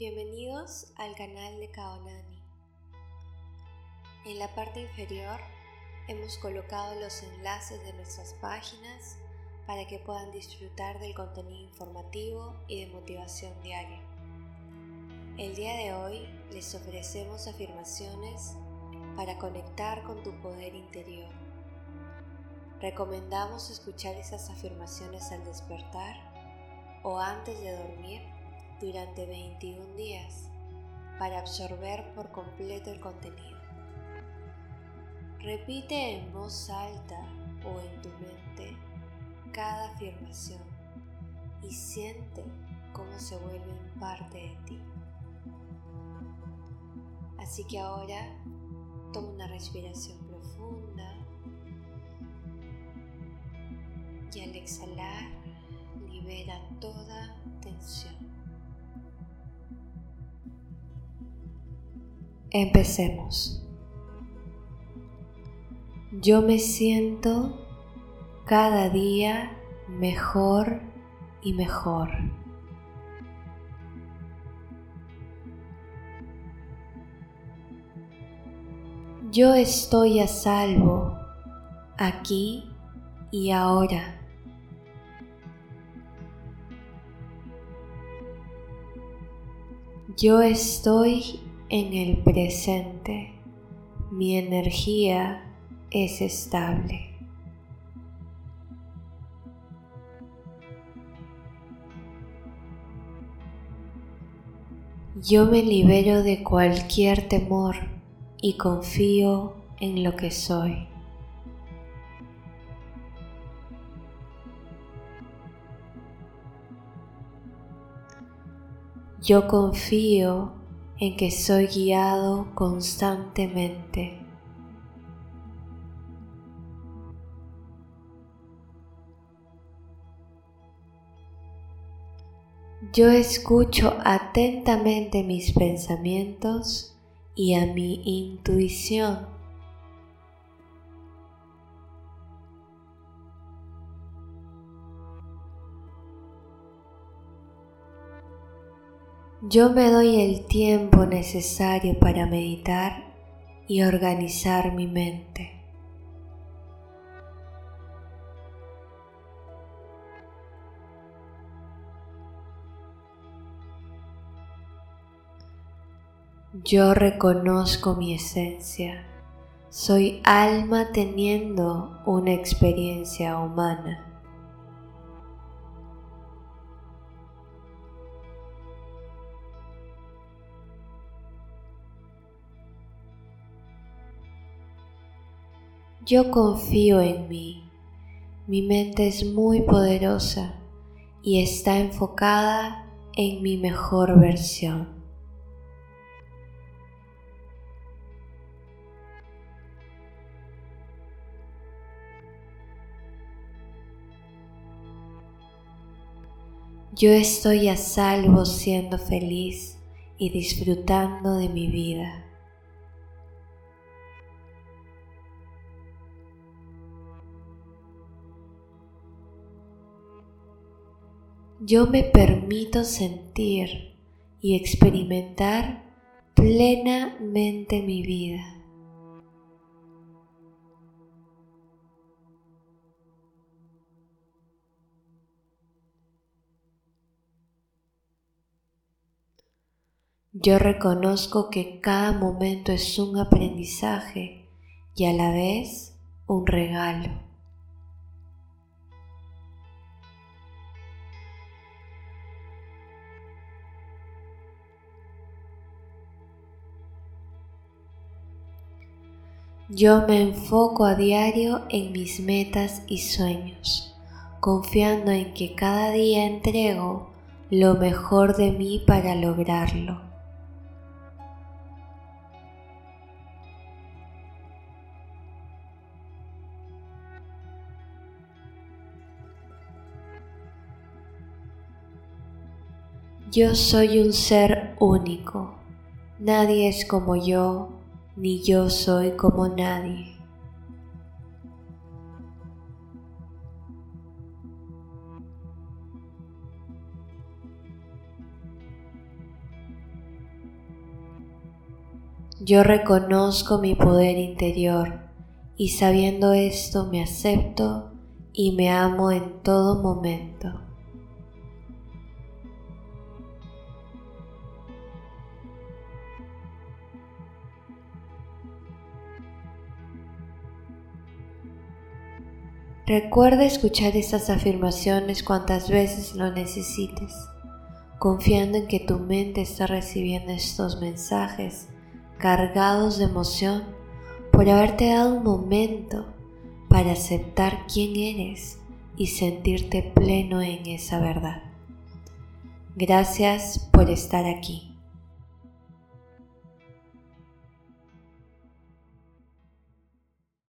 Bienvenidos al canal de Kaonani. En la parte inferior hemos colocado los enlaces de nuestras páginas para que puedan disfrutar del contenido informativo y de motivación diaria. El día de hoy les ofrecemos afirmaciones para conectar con tu poder interior. Recomendamos escuchar esas afirmaciones al despertar o antes de dormir durante 21 días para absorber por completo el contenido. Repite en voz alta o en tu mente cada afirmación y siente cómo se vuelven parte de ti. Así que ahora toma una respiración profunda y al exhalar libera toda tensión. Empecemos. Yo me siento cada día mejor y mejor. Yo estoy a salvo aquí y ahora. Yo estoy en el presente. Mi energía es estable. Yo me libero de cualquier temor y confío en lo que soy. Yo confío en que soy guiado constantemente. Yo escucho atentamente mis pensamientos y a mi intuición. Yo me doy el tiempo necesario para meditar y organizar mi mente. Yo reconozco mi esencia. Soy alma teniendo una experiencia humana. Yo confío en mí. Mi mente es muy poderosa y está enfocada en mi mejor versión. Yo estoy a salvo siendo feliz y disfrutando de mi vida. Yo me permito sentir y experimentar plenamente mi vida. Yo reconozco que cada momento es un aprendizaje y a la vez un regalo. Yo me enfoco a diario en mis metas y sueños, confiando en que cada día entrego lo mejor de mí para lograrlo. Yo soy un ser único, nadie es como yo ni yo soy como nadie. Yo reconozco mi poder interior y sabiendo esto me acepto y me amo en todo momento. Recuerda escuchar estas afirmaciones cuantas veces lo necesites, confiando en que tu mente está recibiendo estos mensajes cargados de emoción por haberte dado un momento para aceptar quién eres y sentirte pleno en esa verdad. Gracias por estar aquí.